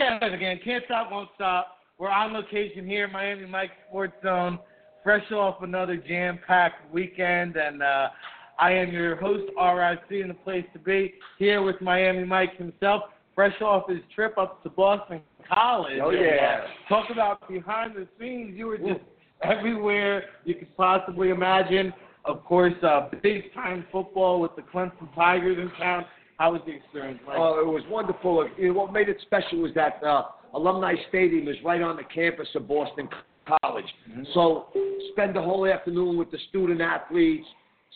at it again. Can't stop, won't stop. We're on location here, Miami Mike Sports Zone, fresh off another jam-packed weekend, and uh, I am your host, RIC, and the place to be here with Miami Mike himself, fresh off his trip up to Boston College. Oh, yeah. uh, talk about behind the scenes. You were just everywhere you could possibly imagine. Of course, uh, big time football with the Clemson Tigers in town. How was the experience, Mike? Oh, it was wonderful. You know, what made it special was that uh, alumni stadium is right on the campus of Boston College. So spend the whole afternoon with the student athletes,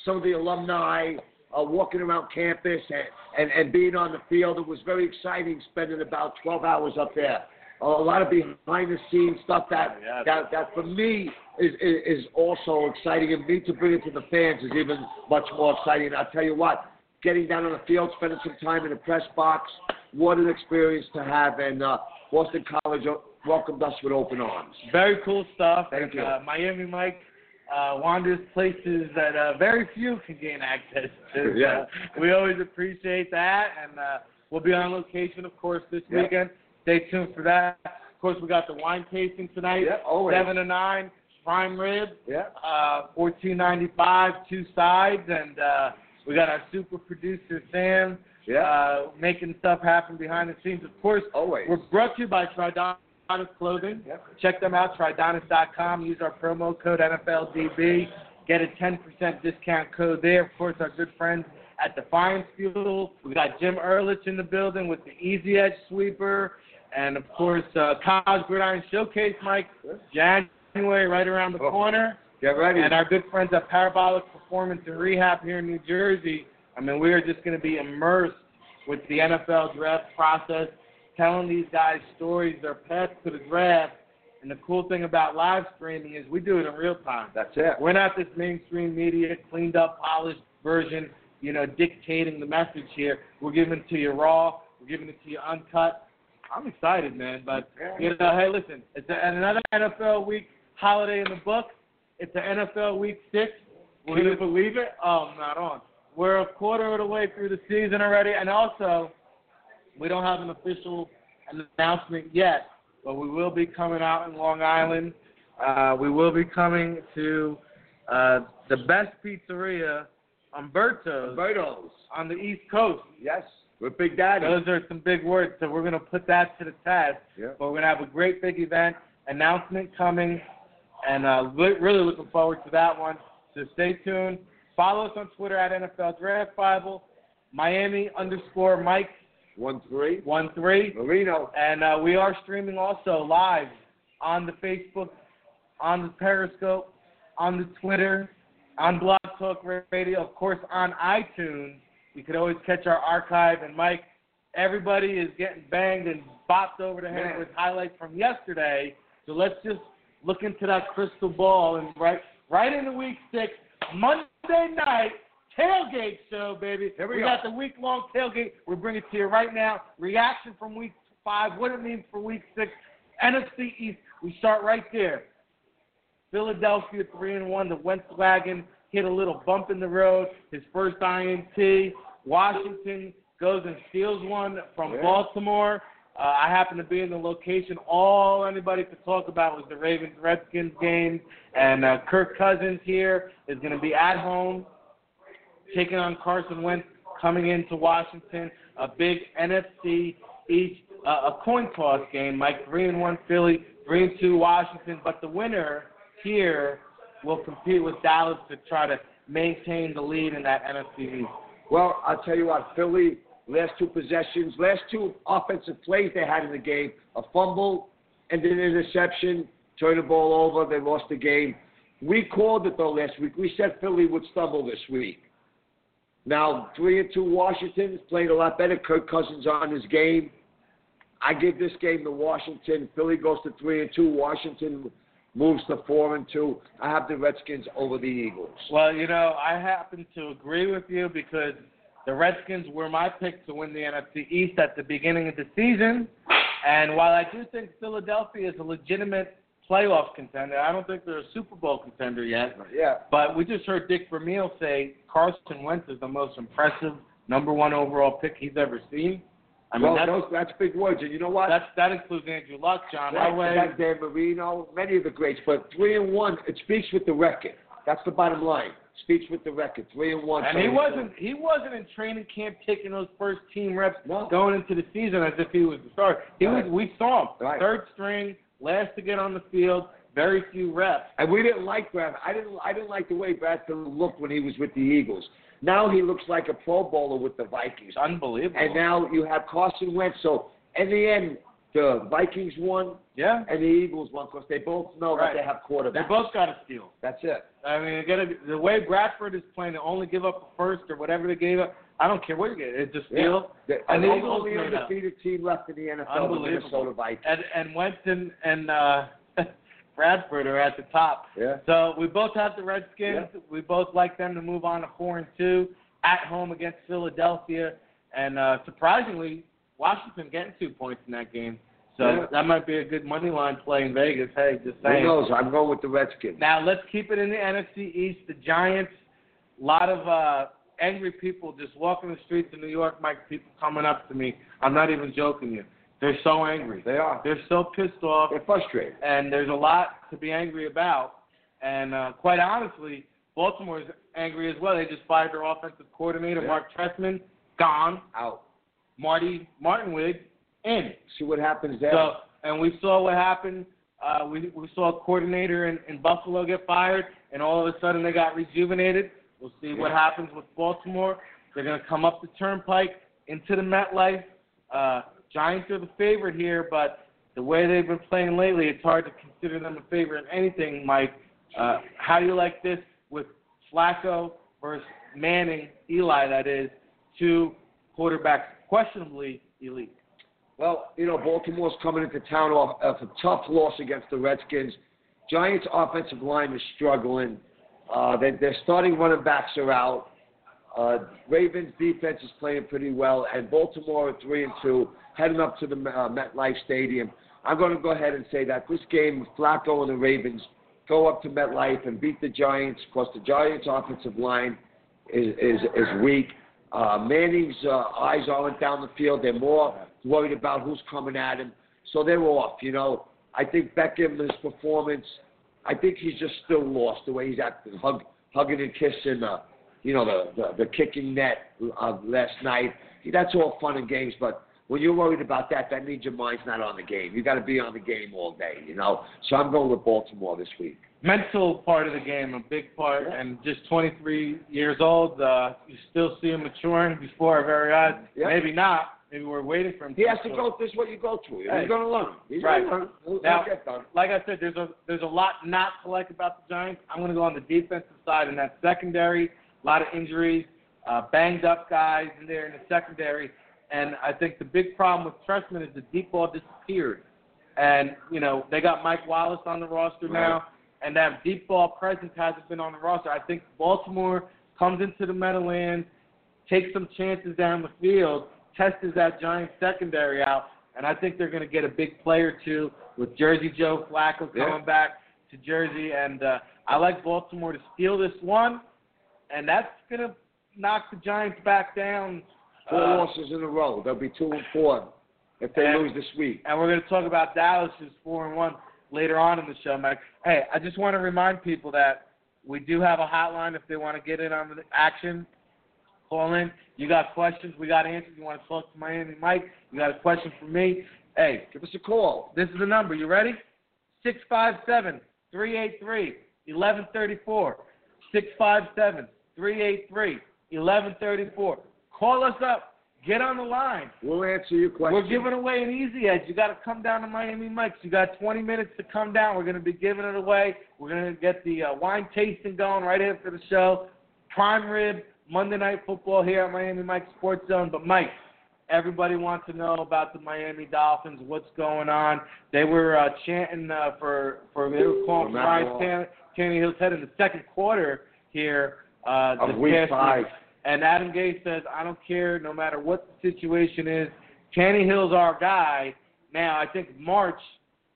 some of the alumni, uh, walking around campus and, and, and being on the field. It was very exciting spending about 12 hours up there. a lot of behind the scenes stuff that, Yeah. that, that for me is, is, is also exciting. And me to bring it to the fans is even much more exciting. I'll tell you what, getting down on the field, spending some time in the press box, what an experience to have. And uh, Boston College uh, welcomed us with open arms. Very cool stuff. Thank and, you. Uh, Miami Mike uh, wanders places that uh, very few can gain access to. Yeah. So we always appreciate that, and uh, we'll be on location, of course, this weekend. Stay tuned for that. Of course, we got the wine tasting tonight. Yeah, always. Seven to nine, prime rib. Yeah. Uh, fourteen ninety five, two sides, and uh, we got our super producer Sam. Yeah. Uh, making stuff happen behind the scenes. Of course, Always. we're brought to you by Tridonis Clothing. Yep. Check them out, tridonis.com. Use our promo code NFLDB. Get a 10% discount code there. Of course, our good friends at Defiance Fuel. We got Jim Ehrlich in the building with the Easy Edge Sweeper. And, of course, uh, College Gridiron Showcase, Mike. January right around the Oh. corner. Get ready. And our good friends at Parabolic Performance and Rehab here in New Jersey. I mean, we are just going to be immersed with the NFL draft process, telling these guys stories, their path to the draft. And the cool thing about live streaming is we do it in real time. That's it. We're not this mainstream media, cleaned up, polished version, you know, dictating the message here. We're giving it to you raw. We're giving it to you uncut. I'm excited, man. But you know, hey, listen, it's another NFL week holiday in the book. It's the NFL Week Six. Can you believe it? Oh, I'm not on. We're a quarter of the way through the season already, and also we don't have an official announcement yet, but we will be coming out in Long Island. Uh, we will be coming to uh, the best pizzeria, Umberto's, Umberto's. on the East Coast. Yes. With Big Daddy. Those are some big words, so we're going to put that to the test. Yeah. But we're going to have a great big event, announcement coming, and uh, re- really looking forward to that one. So stay tuned. Follow us on Twitter at NFL Draft Bible, Miami underscore Mike One three. one three, Marino. and uh, we are streaming also live on the Facebook, on the Periscope, on the Twitter, on Blog Talk Radio, of course on iTunes. You could always catch our archive. And Mike, everybody is getting banged and bopped over the head Man. with highlights from yesterday. So let's just look into that crystal ball and right right into week six, Monday night tailgate show, baby. Here we we go. got the week long tailgate. We're bringing it to you right now. Reaction from week five, what it means for week six. NFC East. We start right there. Philadelphia three and one. The Wentz wagon hit a little bump in the road. His first INT. Washington goes and steals one from Yeah. Baltimore. Uh, I happen to be in the location. All anybody could talk about was the Ravens Redskins game, and uh, Kirk Cousins here is going to be at home taking on Carson Wentz coming into Washington. A big NFC East, uh, a coin toss game. Mike three and one Philly, three and two Washington. But the winner here will compete with Dallas to try to maintain the lead in that NFC. Well, I'll tell you what, Philly, last two possessions, last two offensive plays they had in the game, a fumble and an interception, turn the ball over, they lost the game. We called it though last week. We said Philly would stumble this week. Now, three and two Washington is playing a lot better. Kirk Cousins on his game. I give this game to Washington. Philly goes to three and two. Washington moves to four and two. I have the Redskins over the Eagles. Well, you know, I happen to agree with you because the Redskins were my pick to win the NFC East at the beginning of the season. And while I do think Philadelphia is a legitimate playoff contender, I don't think they're a Super Bowl contender yet. Yeah. But we just heard Dick Vermeil say Carson Wentz is the most impressive number one overall pick he's ever seen. I mean, well, that's, those, that's big words, and you know what? that's that includes Andrew Luck, John That- Elway. Dan Marino, many of the greats. But three and one, it speaks with the record. That's the bottom line. Speaks with the record. Three and one. And he wasn't he wasn't in training camp taking those first team reps No. going into the season as if he was the starter. He Right. was we saw him. Right. Third string, last to get on the field, very few reps. And we didn't like Brad. I didn't. I didn't like the way Bradford looked when he was with the Eagles. Now he looks like a Pro Bowler with the Vikings. Unbelievable. And now you have Carson Wentz. So in the end, the Vikings won yeah. and the Eagles won because they both know Right. that they have quarterbacks. They both got a steal. That's it. I mean, gotta, the way Bradford is playing, to only give up a first or whatever they gave up. I don't care what you get. It's a steal. The, And the the Eagles only undefeated team left in the NFL, the. Minnesota Vikings. And and Wentz and, uh, Bradford are at the top. Yeah. So we both have the Redskins. We both like them to move on to four and two at home against Philadelphia, and uh, surprisingly, Washington getting two points in that game. So Yeah. that might be a good money line play in Vegas. Hey, just Who saying. knows? I'm going with the Redskins. Now let's keep it in the NFC East. The Giants. A lot of uh, angry people just walking the streets of New York. Mike, people coming up to me. I'm not even joking you. They're so angry. They are. They're so pissed off They're frustrated. and there's a lot to be angry about. And uh, quite honestly, Baltimore's angry as well. They just fired their offensive coordinator, Yeah. Mark Trestman, gone. Out. Marty Mornhinweg in. See what happens there. So, and we saw what happened. Uh, we we saw a coordinator in, in Buffalo get fired, and all of a sudden they got rejuvenated. We'll see what happens with Baltimore. They're going to come up the Turnpike into the MetLife. Uh, Giants are the favorite here, but the way they've been playing lately, it's hard to consider them a favorite in anything, Mike. Uh, how do you like this with Flacco versus Manning, Eli, that is, two quarterbacks questionably elite? Well, you know, Baltimore's coming into town off, off a tough loss against the Redskins. Giants' offensive line is struggling. Uh, their starting running backs are out. Uh, Ravens' defense is playing pretty well, and Baltimore are three and two, heading up to the uh, MetLife Stadium. I'm going to go ahead and say that this game, Flacco and the Ravens go up to MetLife and beat the Giants because the Giants' offensive line is is, is weak. Uh, Manning's uh, eyes aren't down the field; they're more worried about who's coming at him, so they're off. You know, I think Beckham, his performance, I think he's just still lost the way he's acting, hug, hugging and kissing, uh, you know, the, the the kicking net uh, last night. That's all fun and games, but when you're worried about that, that means your mind's not on the game. You got to be on the game all day, you know. So I'm going with Baltimore this week. mental part of the game, a big part, Yeah. and just 23 years old, uh, you still see him maturing before our very eyes. Yeah. Maybe not. Maybe we're waiting for him. He has to go. This is what you go through. Hey. He's going to learn. He's Right. going to learn. Now- get done. Like I said, there's a there's a lot not to like about the Giants. I'm going to go on the defensive side in that secondary. A lot of injuries, uh, banged up guys in there in the secondary, and I think the big problem with Trestman is the deep ball disappeared. And you know they got Mike Wallace on the roster Right. now, and that deep ball presence hasn't been on the roster. I think Baltimore comes into the Meadowlands, takes some chances down the field, tests that Giants secondary out, and I think they're going to get a big play or two with Jersey Joe Flacco Yeah. coming back to Jersey, and uh, I like Baltimore to steal this one, and that's going to knock the Giants back down. Four Uh, losses in a row. They'll be two and four if they And- lose this week. and we're going to talk about Dallas, who's four and one later on in the show, Mike. Hey, I just want to remind people that we do have a hotline if they want to get in on the action. Call in. You got questions, we got answers. You want to talk to Miami Mike? You got a question for me? Hey, Give us a call. this is the number. You ready? Six five seven three eight three eleven thirty four. Six five seven three eight three eleven thirty four. Call us up. Get on the line. We'll answer your question. We're giving away an easy edge. You got to come down to Miami Mike's. You got 20 minutes to come down. We're going to be giving it away. We're going to get the uh, wine tasting going right after the show. Prime rib Monday Night Football here at Miami Mike's Sports Zone. But Mike, everybody wants to know about the Miami Dolphins. What's going on? They were uh, chanting uh, for for they were calling for Ryan Tannehill's head in the second quarter here. Uh, Of week past five. And Adam Gase says, I don't care, no matter what the situation is. Tannehill's our guy. Now, I think March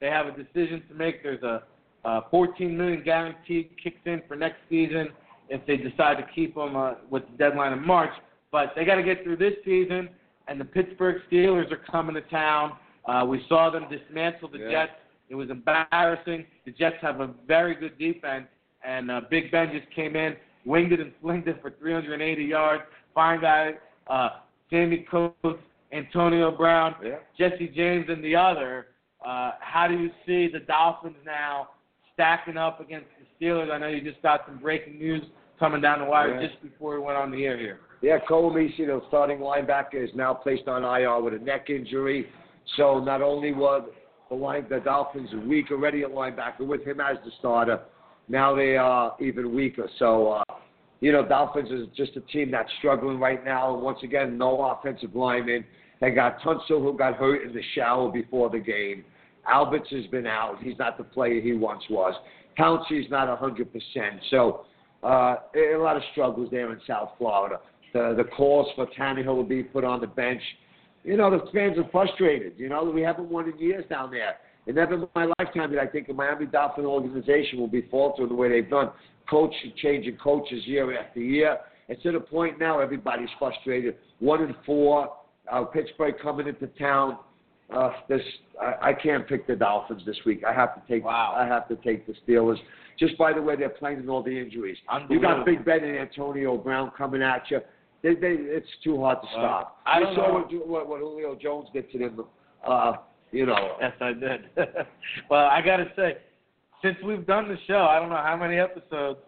they have a decision to make. There's a, a 14 million guarantee kicks in for next season if they decide to keep him uh, with the deadline in March. But they got to get through this season, and the Pittsburgh Steelers are coming to town. Uh, we saw them dismantle the Yeah. Jets. It was embarrassing. The Jets have a very good defense, and uh, Big Ben just came in, winged it and slinged it for 380 yards. Fine guy, uh, Sammie Coates, Antonio Brown, Yeah. Jesse James, and the other. Uh, how do you see the Dolphins now stacking up against the Steelers? I know you just got some breaking news coming down the wire Yeah. just before we went on the air here. Yeah, Koa Misi, the starting linebacker, is now placed on IR with a neck injury. So not only was the line, the Dolphins weak already at linebacker with him as the starter, now they are even weaker. So, uh, you know, Dolphins is just a team that's struggling right now. Once again, no offensive lineman. They got Tunsil who got hurt in the shower before the game. Alberts has been out. He's not the player he once was. Pouncey's not 100%. So uh, a lot of struggles there in South Florida. The the calls for Tannehill to be put on the bench. You know, the fans are frustrated. You know, we haven't won in years down there. And never in my lifetime did I think the Miami Dolphin organization will be faltering the way they've done. Coach changing coaches year after year. It's to the point now everybody's frustrated. One and four. Uh, Pittsburgh coming into town. Uh, this I, I can't pick the Dolphins this week. I have to take. Wow. I have to take the Steelers. Just by the way they're playing and all the injuries. You got Big Ben and Antonio Brown coming at you. They, they, it's too hard to stop. I you saw know. what, what, what Julio Jones did to them. Uh, you know. Yes, I did. well, I got to say, since we've done the show, I don't know how many episodes,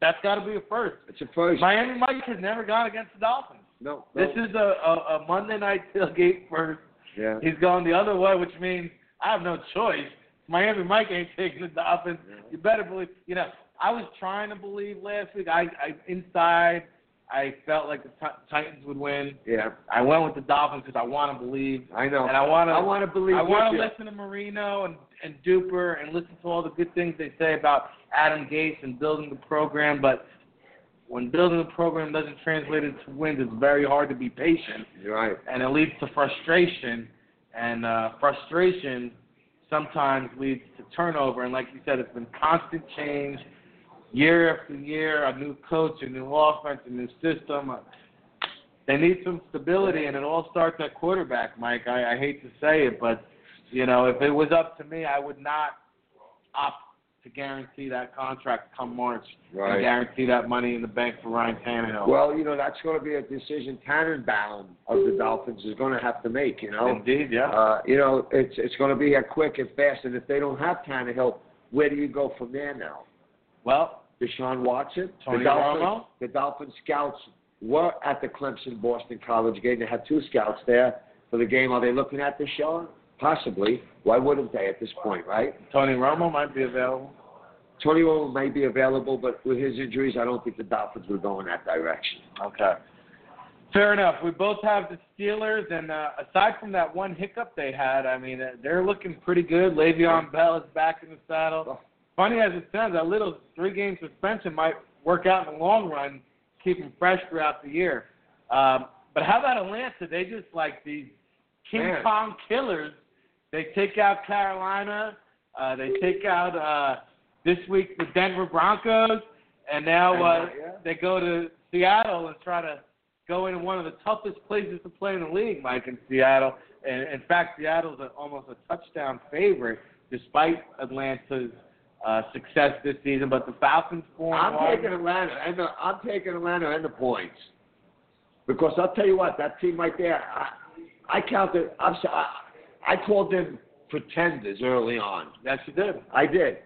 that's got to be a first. It's a first. Miami Mike has never gone against the Dolphins. no, This is a, a, a Monday night tailgate first. yeah. He's going the other way, which means I have no choice. Miami Mike ain't taking the Dolphins. You better believe. You know, I was trying to believe last week. I, I inside, I felt like the Ti- Titans would win. Yeah. I went with the Dolphins because I want to believe, I know. and I want to. I want to believe I want to listen to Marino and, and Duper and listen to all the good things they say about Adam Gase and building the program, but when building the program doesn't translate into wins, it's very hard to be patient, You're right. and it leads to frustration, and uh, frustration sometimes leads to turnover. And like you said, it's been constant change, year after year, a new coach, a new offense, a new system. Uh, They need some stability, and it all starts at quarterback, Mike. I, I hate to say it, but you know, if it was up to me, I would not opt to guarantee that contract come March Right. and guarantee that money in the bank for Ryan Tannehill. Well, you know that's going to be a decision Tannenbaum of the Dolphins is going to have to make. You know. Indeed, yeah. Uh, you know, it's it's going to be a quick and fast. And if they don't have Tannehill, where do you go from there now? well, Deshaun Watson, Tony the Dolphins, Romo? the Dolphin scouts were at the Clemson Boston College game. They had two scouts there for the game. Are they looking at Deshaun? Possibly. Why wouldn't they at this point, right? Tony Romo might be available. Tony Romo may be available, but with his injuries, I don't think the Dolphins would go in that direction. Okay. Fair enough. We both have the Steelers, and uh, aside from that one hiccup they had, I mean, uh, they're looking pretty good. Le'Veon Bell is back in the saddle. Funny as it sounds, that little three-game suspension might work out in the long run, keep him fresh throughout the year. Um, but how about Atlanta? They just like these King Man. Kong killers. They take out Carolina. Uh, they take out uh, this week the Denver Broncos, and now uh, Yeah. they go to Seattle and try to go into one of the toughest places to play in the league, Mike, in Seattle. And in fact, Seattle's a, almost a touchdown favorite, despite Atlanta's uh, success this season. But the Falcons four I'm one. taking Atlanta, and the, I'm taking Atlanta and the points because I'll tell you what, that team right there, I, I counted. I'm I, I called them pretenders early on. Yes, you did. I did,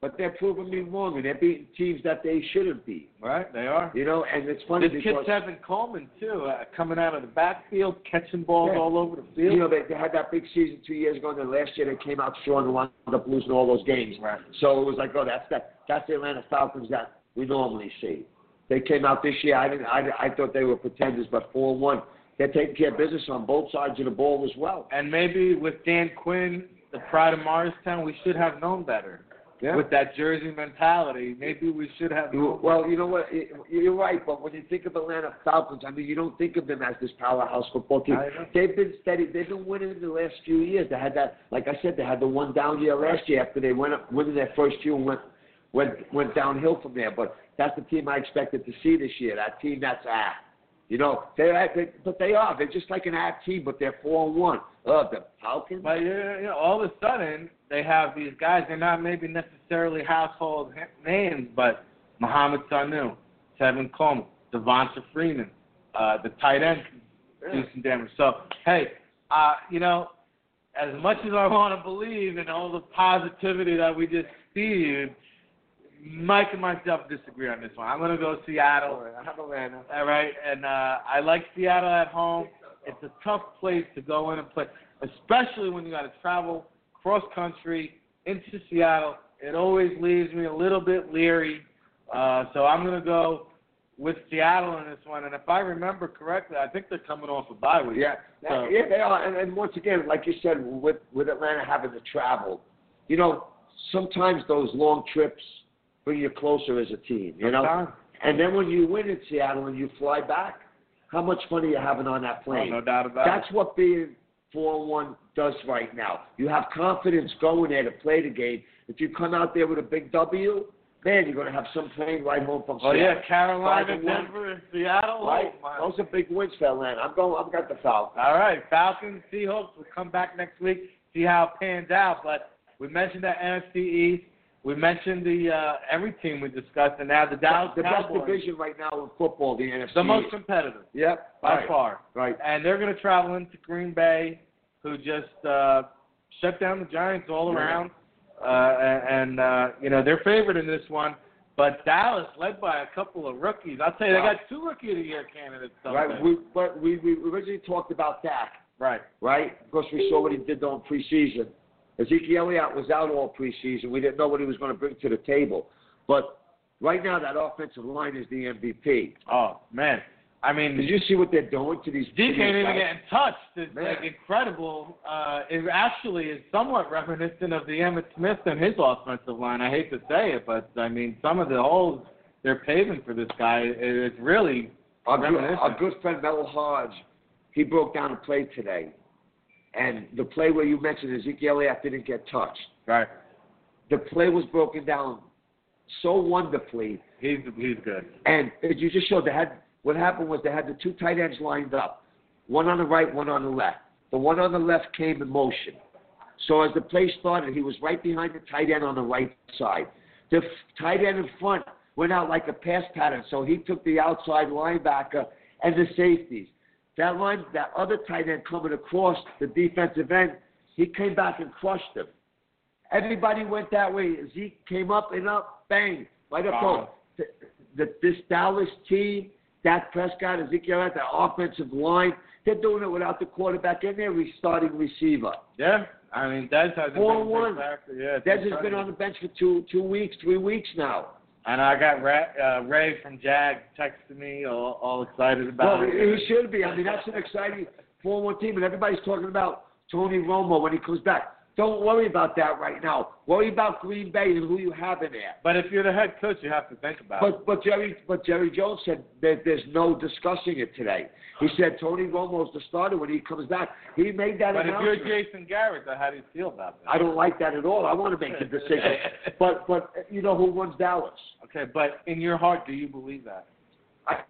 but they're proving me wrong, and they're beating teams that they shouldn't beat. Right, they are. You know, and it's funny This because kid's Tevin Coleman too, uh, coming out of the backfield, catching balls Yeah. all over the field. you know they, they had that big season two years ago, and then last year they came out strong and wound up losing all those games. Right. So it was like, oh, that's that. That's the Atlanta Falcons that we normally see. They came out this year. I didn't. I, I thought they were pretenders, but four one. They're taking care of business on both sides of the ball as well. And maybe with Dan Quinn, the pride of Morristown, we should have known better. Yeah. With that Jersey mentality, maybe we should have. Well, you know what? You- You're right, but when you think of Atlanta Falcons, I mean, you don't think of them as this powerhouse football team. They've been steady. They've been winning the last few years. They had that, like I said, they had the one down year last year after they went up, winning their first year and went went went downhill from there. But that's the team I expected to see this year. That team that's ah, You know, they're they, but they are. They're just like an ad team, but they're four and one. Uh, the Falcons. But you know, all of a sudden they have these guys. They're not maybe necessarily household names, but Mohamed Sanu, Tevin Coleman, Devonta Freeman, uh, the tight end, do some damage. So hey, uh, you know, as much as I want to believe in all the positivity that we just spewed, Mike and myself disagree on this one. I'm going to go Seattle. All right, I have Atlanta. All right, and uh, I like Seattle at home. It's a tough place to go in and play, especially when you got to travel cross country into Seattle. It always leaves me a little bit leery. Uh, so I'm going to go with Seattle in this one. And if I remember correctly, I think they're coming off a bye week. Yeah, So- yeah, they are. And, and once again, like you said, with with Atlanta having to travel, you know, sometimes those long trips bring you closer as a team. You know, and then when you win in Seattle and you fly back, how much fun are you having on that Oh, plane? no doubt about That's it. what being four one does right now. You have confidence going there to play the game. If you come out there with a big W, man, you're going to have some plane right home from Seattle. Oh yeah, Carolina, Five and one. Denver, and Seattle. Right? Oh. Those are big wins for Atlanta. I'm going. I've got the Falcons. All right, Falcons, Seahawks. We'll come back next week, see how it pans out. But we mentioned that NFC East. We mentioned the uh, every team we discussed, and now the Dallas the Cowboys, best division right now in football, the NFC. the most competitive Yep. by right. far. Right. And they're going to travel into Green Bay, who just uh, shut down the Giants all around, uh, and, and uh, you know they're favored in this one. But Dallas, led by a couple of rookies, I'll tell you, they got two Rookie of the Year candidates. Right. We, but we, we originally talked about Dak, right. right? Because we saw what he did during preseason. Ezekiel Elliott was out all preseason. We didn't know what he was going to bring to the table. But right now, that offensive line is the MVP. Oh man, I mean, Did you see what they're doing to these? D can't even get in touch. It's Man. like incredible. Uh, it actually is somewhat reminiscent of the Emmitt Smith and his offensive line. I hate to say it, but I mean some of the holes they're paving for this guy. It's really Our good, reminiscent. our good friend Mel Hodge, he broke down a play today. And the play where you mentioned Ezekiel Elliott didn't get touched. right. The play was broken down so wonderfully. He's he's good. And you just showed, they had what happened was they had the two tight ends lined up, one on the right, one on the left. The one on the left came in motion. So as the play started, he was right behind the tight end on the right side. The f- tight end in front went out like a pass pattern, so he took the outside linebacker and the safeties. That line, that other tight end coming across the defensive end, he came back and crushed him. Everybody went that way. Zeke came up and up, bang, right up. Wow. The, the, this Dallas team, Dak Prescott, Ezekiel, that offensive line, they're doing it without the quarterback in there, starting receiver. Yeah, I mean Dez hasn't Four been one. Yeah, Dez has been on the bench for two two weeks, three weeks now. And I got Ray, uh, Ray from Jag texting me, all, all excited about Well, it. he should be. I mean, that's an exciting 4 1 team, and everybody's talking about Tony Romo when he comes back. Don't worry about that right now. Worry about Green Bay and who you have in there. But if you're the head coach, you have to think about it. But but Jerry but Jerry Jones said that there's no discussing it today. He said Tony Romo's the starter when he comes back. He made that announcement. But if you're. Jason Garrett, how do you feel about that? I don't like that at all. I want to make the decision. but but you know who runs Dallas? Okay, but in your heart, do you believe that? I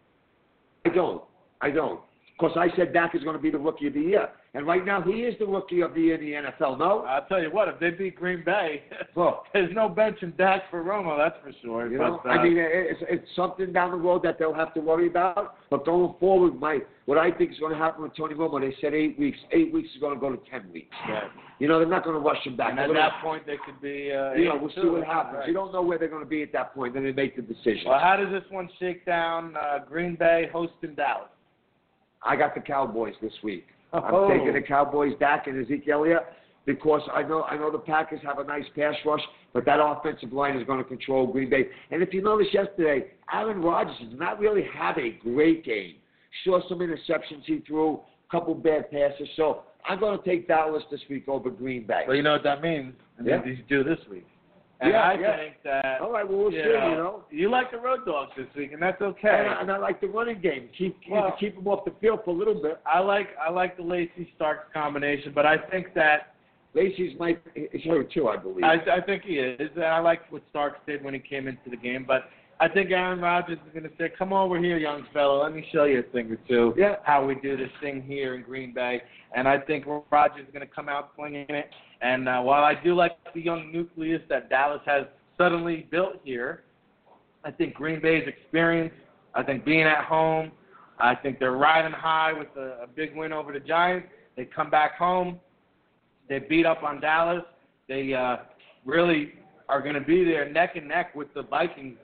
I don't. I don't. Because I said Dak is going to be the rookie of the year, and right now he is the rookie of the year in the NFL. No, I'll tell you what, if they beat Green Bay, Well, there's no benching Dak for Romo, that's for sure. you know, uh, I mean, it's, it's something down the road that they'll have to worry about. But going forward, my what I think is going to happen with Tony Romo, they said eight weeks. Eight weeks is going to go to ten weeks. yeah. You know, they're not going to rush him back. and They're at gonna- that point, they could be. Uh, you know, we'll see what happens. Right. You don't know where they're going to be at that point. Then they make the decision. Well, how does this one shake down? Uh, Green Bay hosting Dallas. I got the Cowboys this week. I'm Oh. taking the Cowboys back and Ezekiel Elliott because I know I know the Packers have a nice pass rush, but that offensive line is going to control Green Bay. And if you noticed yesterday, Aaron Rodgers did not really have a great game. Saw some interceptions he threw, a couple bad passes. So I'm going to take Dallas this week over Green Bay. Well, you know what that means? It Yeah. means he's due this week. And Yeah, I yeah. think that All right, well we'll you see. know, You know. you like the road dogs this week, and that's And okay. I, and I like the running game. Keep keep, Well- keep them off the field for a little bit. I like I like the Lacy Starks combination, but I think that Lacy's might is hurt too, I believe. I, I think he is, and I like what Starks did when he came into the game. But I think Aaron Rodgers is going to say, "Come over here, young fella. Let me show you a thing or two. Yeah. How we do this thing here in Green Bay." And I think Rodgers is going to come out swinging it. And uh, while I do like the young nucleus that Dallas has suddenly built here, I think Green Bay's experience, I think being at home, I think they're riding high with a, a big win over the Giants. They come back home, they beat up on Dallas. They uh, really are going to be there neck and neck with the Vikings,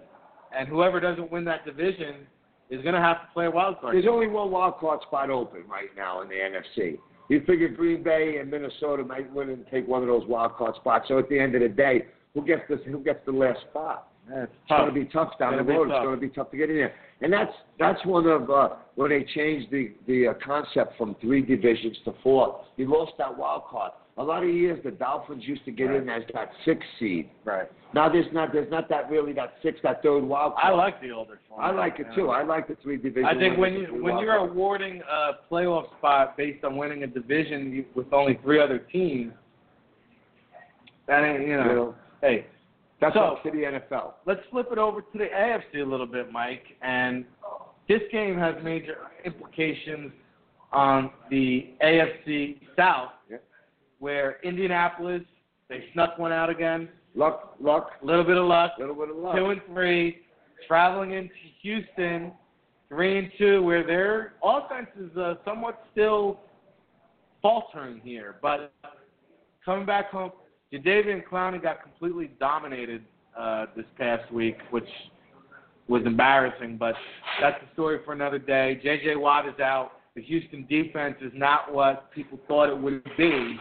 and whoever doesn't win that division is going to have to play a wild card. There's only one wild card spot open right now in the NFC. You figure Green Bay and Minnesota might win and take one of those wild card spots. So at the end of the day, who gets the who gets the last spot? It's going to be tough down the gonna be road. It's going to be tough to get in there. And that's that's one of uh, when they changed the the uh, concept from three divisions to four. You lost that wild card. A lot of years the Dolphins used to get in as that sixth seed. Right. Now there's not there's not that really that sixth that third wild card. I like the older form. I like it too. I like the three divisions. I think when you when you're cards. awarding a playoff spot based on winning a division with only three other teams, that ain't you know. You know, Hey, that's So- up to the NFL. let's flip it over to the AFC a little bit, Mike. And this game has major implications on the AFC South, Yeah. Where Indianapolis they snuck one out again. Luck, luck, A little bit of luck. little bit of luck. two and three, traveling into Houston, three and two, where their offense is uh, somewhat still faltering here. But coming back home, Jadeveon Clowney got completely dominated uh, this past week, which was embarrassing. But that's a story for another day. J.J. Watt is out. The Houston defense is not what people thought it would be.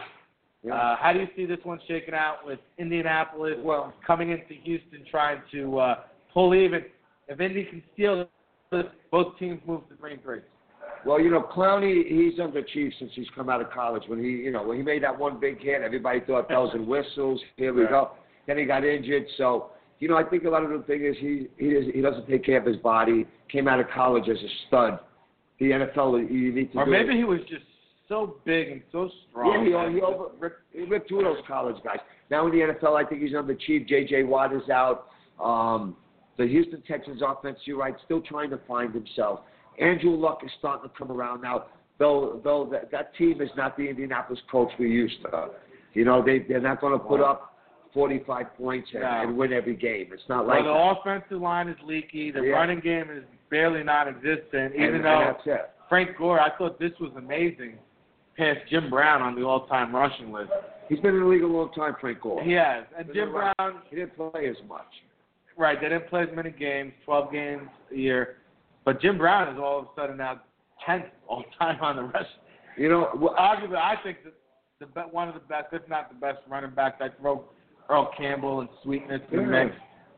Yeah. Uh, how do you see this one shaking out with Indianapolis Well- coming into Houston trying to uh, pull even? If Indy can steal this, both teams move to three three. Well, you know, Clowney, he's underachieved since he's come out of college. When he, you know, when he made that one big hit, everybody thought bells and whistles. Here we Right. go. Then he got injured. So, you know, I think a lot of the thing is he he does, he doesn't take care of his body. Came out of college as a stud. The NFL, you need to Or maybe it. he was just so big and so strong. Yeah, he, he over ripped, he ripped through those college guys. Now in the NFL, I think he's underachieved. J.J. Watt is out. Um, the Houston Texans offense, you're right, still trying to find himself. Andrew Luck is starting to come around now. Though, though that, that team is not the Indianapolis Colts we used to. You know, they they're not going to put up 45 points and, No. and win every game. It's not Well, like the that. offensive line is leaky. The Yeah. running game is barely non-existent. Even and, though and. Frank Gore, I thought this was amazing, passed Jim Brown on the all-time rushing list. He's been in the league a long time, Frank Gore. He has, and Jim. Brown He didn't play as much. Right, they didn't play as many games, 12 games a year. But Jim Brown is all of a sudden now 10th all time on the rush. You know, well, Arguably, I think that the be- one of the best, if not the best, running backs. I throw Earl Campbell and Sweetness in the mix,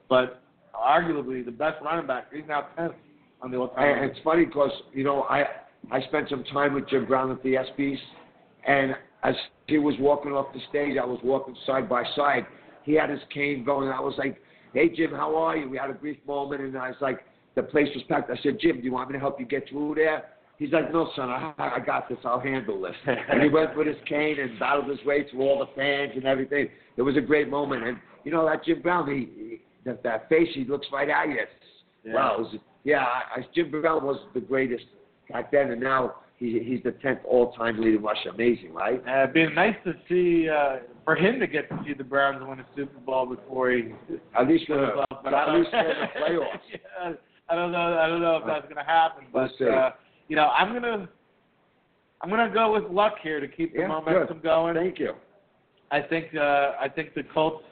but arguably the best running back. He's now 10th on the all And time. it's funny because you know I I spent some time with Jim Brown at the ESPYS, and as he was walking off the stage, I was walking side by side. He had his cane going. I was like, "Hey Jim, how are you?" We had a brief moment, and I was like, "The place was packed." I said, "Jim, do you want me to help you get through there?" He's like, "No, son, I, I got this. I'll handle this." and he went with his cane and battled his way through all the fans and everything. It was a great moment, and you know that Jim Brown, he, he that, that face, he looks right at you. Yeah. Wow, was, yeah, I, I, Jim Brown was the greatest back then, and now he, he's the tenth all-time leading rusher. Amazing, right? Uh, it'd be nice to see uh, for him to get to see the Browns win a Super Bowl before he At least goes the, off. but at least for the playoffs. yeah, I don't know. I don't know if that's gonna happen, We'll but uh, you know, I'm gonna I'm gonna go with luck here to keep the Yeah, momentum good. going. Thank you. I think uh, I think the Colts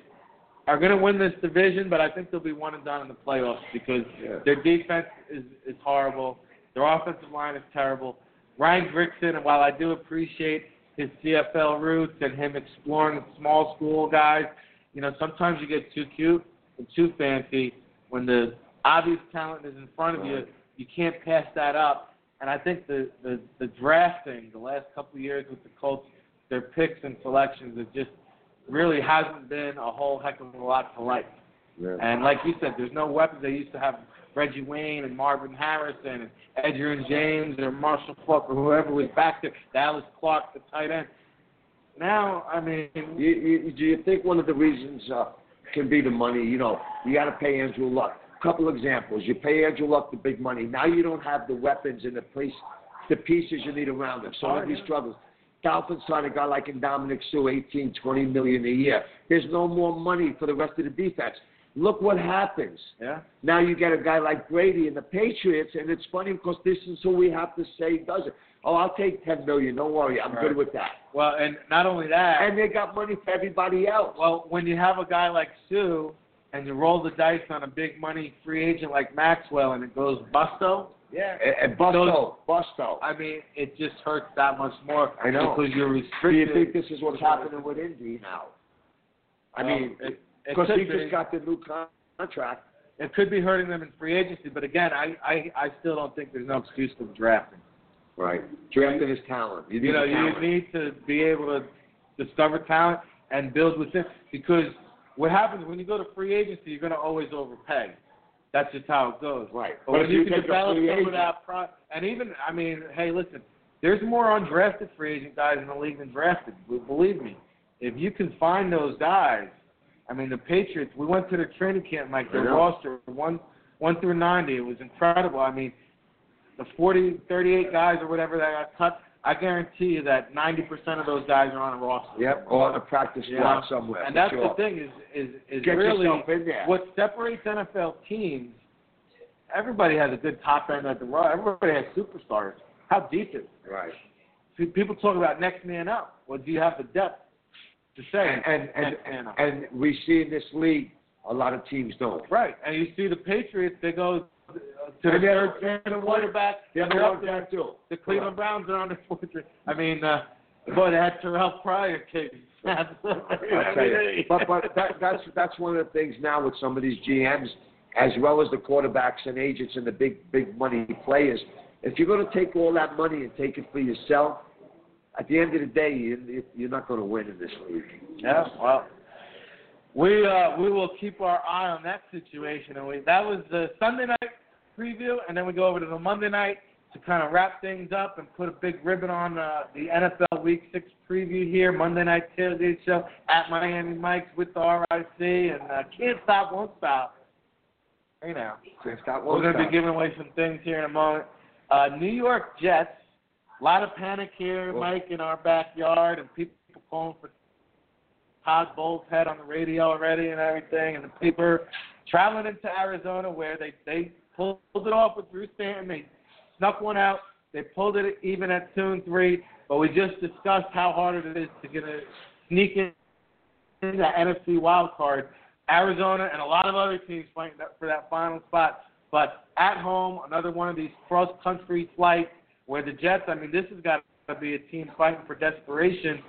are gonna win this division, but I think they'll be one and done in the playoffs because Yeah. their defense is is horrible. Their offensive line is terrible. Ryan Grigson, and while I do appreciate his CFL roots and him exploring small school guys, you know, sometimes you get too cute and too fancy when the obvious talent is in front of you. You can't pass that up. And I think the, the, the drafting the last couple of years with the Colts, their picks and selections, it just really hasn't been a whole heck of a lot to like. Yeah. And like you said, there's no weapons. They used to have Reggie Wayne and Marvin Harrison and Edgerrin James or Marshall Faulk or whoever was back there. Dallas Clark, the tight end. Now, I mean, You, you, do you think one of the reasons uh, can be the money? You know, you got to pay Andrew Luck. couple examples. You pay Andrew Luck the big money. Now you don't have the weapons and the place, the pieces you need around him. So he struggles. Dolphins sign a guy like Ndamukong Suh, 18, 20 million a year. There's no more money for the rest of the defense. Look what happens. Yeah. Now you get a guy like Brady and the Patriots, and it's funny because this is who we have to say does it. Oh, I'll take ten million. Don't worry, I'm Right. good with that. Well, and not only that, And they got money for everybody else. well, when you have a guy like Suh and you roll the dice on a big money free agent like Maxwell and it goes busto, yeah. And, and Busto, Busto. I mean, it just hurts that much more I know. because you're restricted. Do you think this is what's happening with Indy now? I Well, mean, it because he be. just got the new contract. it could be hurting them in free agency, but again, I, I, I still don't think there's no excuse for drafting. Right. Drafting his talent. You, You know, the you need to be able to discover talent and build within. Because what happens when you go to free agency, you're going to always overpay. That's just how it goes. Right. But, But if you, you can develop some of that, pro- and even, I mean, hey, listen, there's more undrafted free agent guys in the league than drafted. Believe me, if you can find those guys, I mean, the Patriots. We went to the training camp, Mike. Their roster one one through ninety. It was incredible. I mean, the 40, 38 guys or whatever that got cut. I guarantee you that 90% of those guys are on a roster. Yep. Or on a practice squad know? somewhere. And that's sure. the thing is is is Get really yourself in there. what separates NFL teams. Everybody has a good top end at the row. Everybody has superstars. How deep is it? Right. See, People talk about next man up. Well, do you have the depth to say And and and, man up? and we see in this league a lot of teams don't. right. And you see the Patriots. They go uh, to the And they're- third string quarterback. The and other they're up there. too. The Cleveland Browns are on the fourth. I mean, uh, boy, had Terrelle Pryor case. I tell you. But but that, that's that's one of the things now with some of these GMs, as well as the quarterbacks and agents and the big big money players. If you're going to take all that money and take it for yourself, at the end of the day, you, you're not going to win in this league. Yeah, well, we uh, we will keep our eye on that situation, and we that was the Sunday night preview, and then we go over to the Monday night to kind of wrap things up and put a big ribbon on uh, the NFL Week Six preview here, Monday night tailgate show at Miami Mike's with the RIC, and uh, can't stop, won't stop. Hey now, Can't stop, we're going to be giving away some things here in a moment. Uh, New York Jets, a lot of panic here, Well- Mike, in our backyard, and people calling for Todd Bowles head on the radio already and everything, and the paper traveling into Arizona where they they pulled it off with Bruce Stanton. They snuck one out. They pulled it even at two and three. But we just discussed how hard it is to get a sneak in in the NFC wild card. Arizona and a lot of other teams fighting for that final spot. But at home, another one of these cross country flights where the Jets. I mean, this has got to be a team fighting for desperation.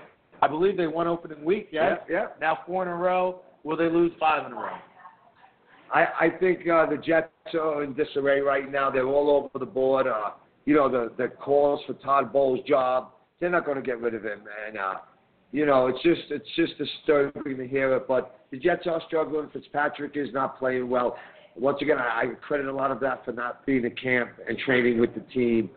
I believe they won opening week. Yes. Yeah, yeah. Now four in a row. Will they lose five in a row? I, I think uh, the Jets are in disarray right now. They're all over the board. Uh, you know, the, the calls for Todd Bowles' job, they're not going to get rid of him. And, uh, you know, it's just it's just disturbing to hear it. But the Jets are struggling. Fitzpatrick is not playing well. Once again, I, I credit a lot of that for not being at camp and training with the team.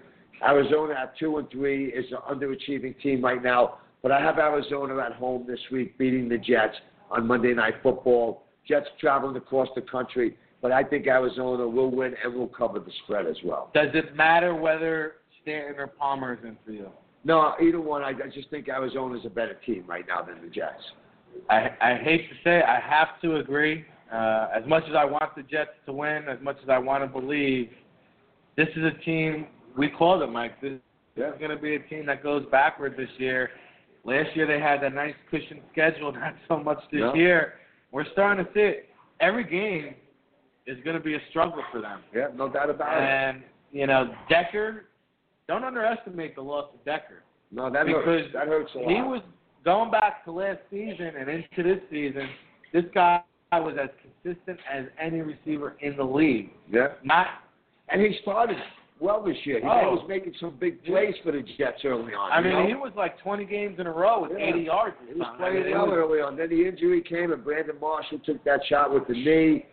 Arizona at two and three is an underachieving team right now. But I have Arizona at home this week beating the Jets on Monday Night Football. Jets traveling across the country, but I think Arizona will win and will cover the spread as well. Does it matter whether Stanton or Palmer is in for you? No, either one. I, I just think Arizona is a better team right now than the Jets. I, I hate to say it, I have to agree. Uh, as much as I want the Jets to win, as much as I want to believe, this is a team. We called it, Mike. This, this is going to be a team that goes backward this year. Last year they had that nice cushion schedule, not so much this Yeah. year. We're starting to see it. Every game is going to be a struggle for them. Yeah, no doubt about it. And you know, Decker. Don't underestimate the loss of Decker. No, that because hurts. That hurts a lot. He was going back to last season and into this season. This guy was as consistent as any receiver in the league. yeah, Not and he started well this year. He Oh. was making some big plays for the Jets early on. I mean, know? he was like 20 games in a row with Yeah. 80 yards. He was something. I playing mean, well was- early on. Then the injury came, and Brandon Marshall took that shot with the knee.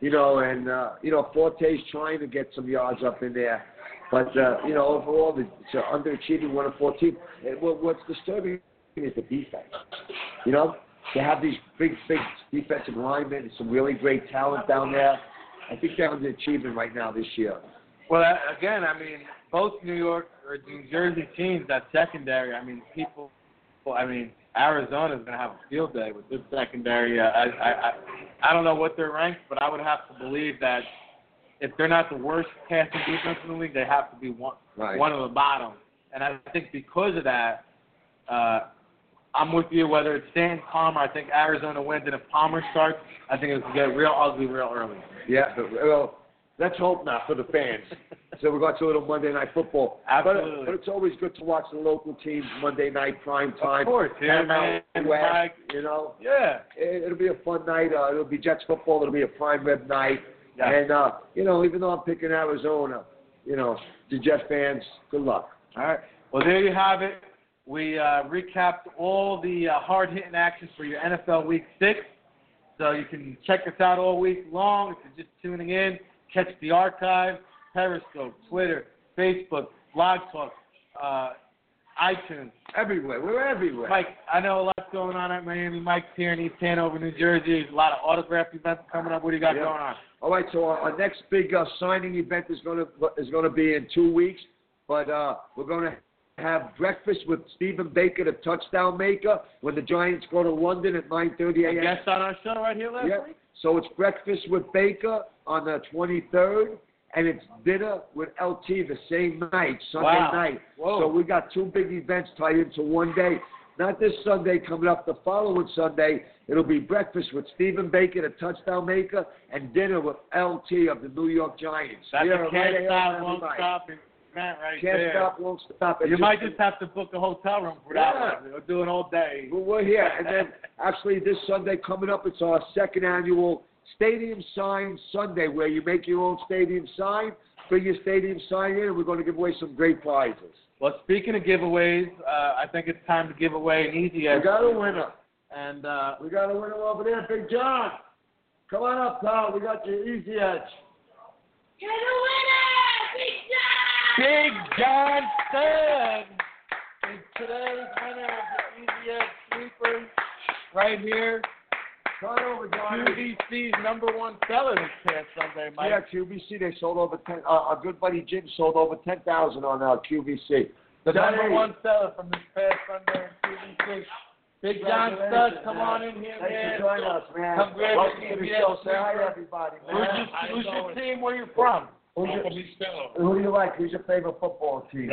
You know, and uh, you know Forte's trying to get some yards up in there, but uh, you know overall it's an underachieving one of fourteen. And what, what's disturbing is the defense. You know, they have these big, big defensive linemen, and some really great talent down there, I think they're underachieving right now this year. Well, again, I mean, both New York or New Jersey teams, that secondary. I mean, people. Well, I mean, Arizona's going to have a field day with this secondary. Uh, I, I, I, I don't know what they're ranked, but I would have to believe that if they're not the worst passing defense in the league, they have to be one Right. one of the bottom. And I think because of that, uh, I'm with you. Whether it's Stan Palmer, I think Arizona wins, and if Palmer starts, I think it's going to get real ugly real early. Yeah, but, well, let's hope not for the fans. so we got to a little Monday night football. Absolutely. But, but it's always good to watch the local teams Monday night prime time. Of course, yeah, man. West, You know, Yeah. it, it'll be a fun night. Uh, it'll be Jets football. It'll be a prime rib night. Yeah. And uh, you know, even though I'm picking Arizona, you know, the Jets fans, good luck. All right. Well, there you have it. We uh, recapped all the uh, hard hitting actions for your NFL Week Six. So you can check us out all week long if you're just tuning in. Catch the archive, Periscope, Twitter, Facebook, Blog Talk, uh, iTunes. Everywhere, we're everywhere. Mike, I know a lot's going on at Miami. Mike's here in East Hanover, New Jersey. There's a lot of autograph events coming up. What do you got Yeah. going on? All right, so our, our next big uh, signing event is going to is going to be in two weeks, but uh, we're going to have breakfast with Stephen Baker, the touchdown maker, when the Giants go to London at 9:30 A a.m. guest on our show right here last Yeah. week? So it's breakfast with Baker on the 23rd, and it's dinner with LT the same night, Sunday Wow. night. Whoa. So we got two big events tied into one day. Not this Sunday coming up, the following Sunday, it'll be breakfast with Stephen Baker, the touchdown maker, and dinner with LT of the New York Giants. That's Here, a stop, here, won't stop event right Can't there. stop, won't stop. You It's might just have to book a hotel room for that Yeah. one. We'll do an all day. Well, we're here. And then actually this Sunday coming up, it's our second annual Stadium Sign Sunday where you make your own stadium sign, bring your stadium sign in, and we're going to give away some great prizes. Well, speaking of giveaways, uh, I think it's time to give away an easy edge. We got a winner. And uh, We got a winner over there, Big John. Come on up, pal. We got your easy edge. You're the winner, Big John! Big John Stud is today's winner of the Easy Edge Sweeper right here. Come on over, John. QVC's number one seller this past Sunday, Mike. Yeah, QVC. They sold over ten. Uh, our good buddy Jim sold over ten thousand on our QVC. The Johnny. number one seller from this past Sunday in QVC. Big John Stud, come on in here, Thanks man. for joining us, man. Come grab Welcome to the show. Say hi, everybody. Who's Man. your, who's your team? Where you from? Who's your, who do you like? Who's your favorite football team?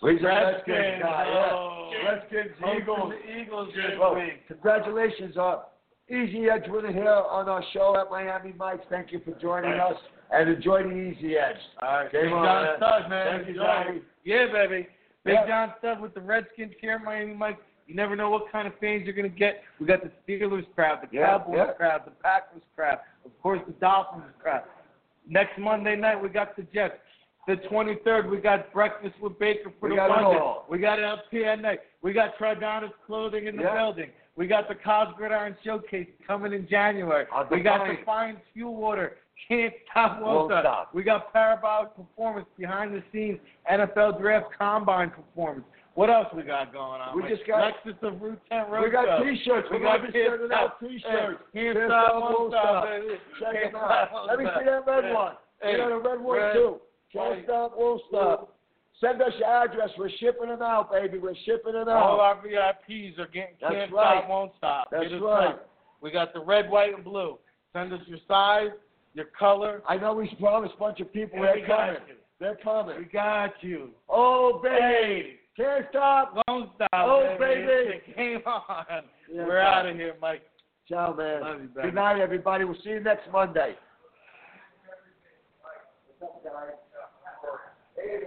Who's your Redskins. Redskins guy? Oh. Yeah. Redskins, Eagles. Eagles this Well, week. congratulations, uh, Easy Edge winner here on our show at Miami Mike's. Thank you for joining us and enjoy the Easy Edge. All right, Game Big on, John man. Stud, man. Thank you, Enjoy. Johnny. Yeah, baby. Big Yeah. John Stud with the Redskins here in Miami, Mike. You never know what kind of fans you're going to get. We got the Steelers crowd, the Yeah, Cowboys yeah. crowd, the Packers crowd, of course the Dolphins crowd. Next Monday night we got the Jets. The 23rd we got breakfast with Baker for We the it London. all. We got LPN night. We got Tridonis clothing in the Yeah. building. We got the Cos Gridiron Showcase coming in January. We got the Defiance Fuel Water. Can't stop, won't, stop. We got Parabolic Performance behind the scenes NFL Draft Combine Performance. What else we got going on? We Mike? just got- Lexus of Route 10 Road We got. T-shirts. We We're got going to be sending out T-shirts. Hey, Can't stop, stop, won't won't stop, stop. baby. Check them out. Let me see that red one. Hey, we got a red one red. too. Can't stop, won't stop. Send us your address. We're shipping them out, baby. We're shipping them All out. our VIPs are getting That's can't right. stop, won't stop. That's right. up. We got the red, white, and blue. Send us your size, your color. I know we promised a bunch of people and they're we got coming. you. They're coming. We got you. Oh, baby. Hey, Can't stop. won't stop. Oh, baby. baby. It came on. Yeah, We're bye. out of here, Mike. Ciao, man. Love you, baby. Good night, everybody. We'll see you next Monday. Hey,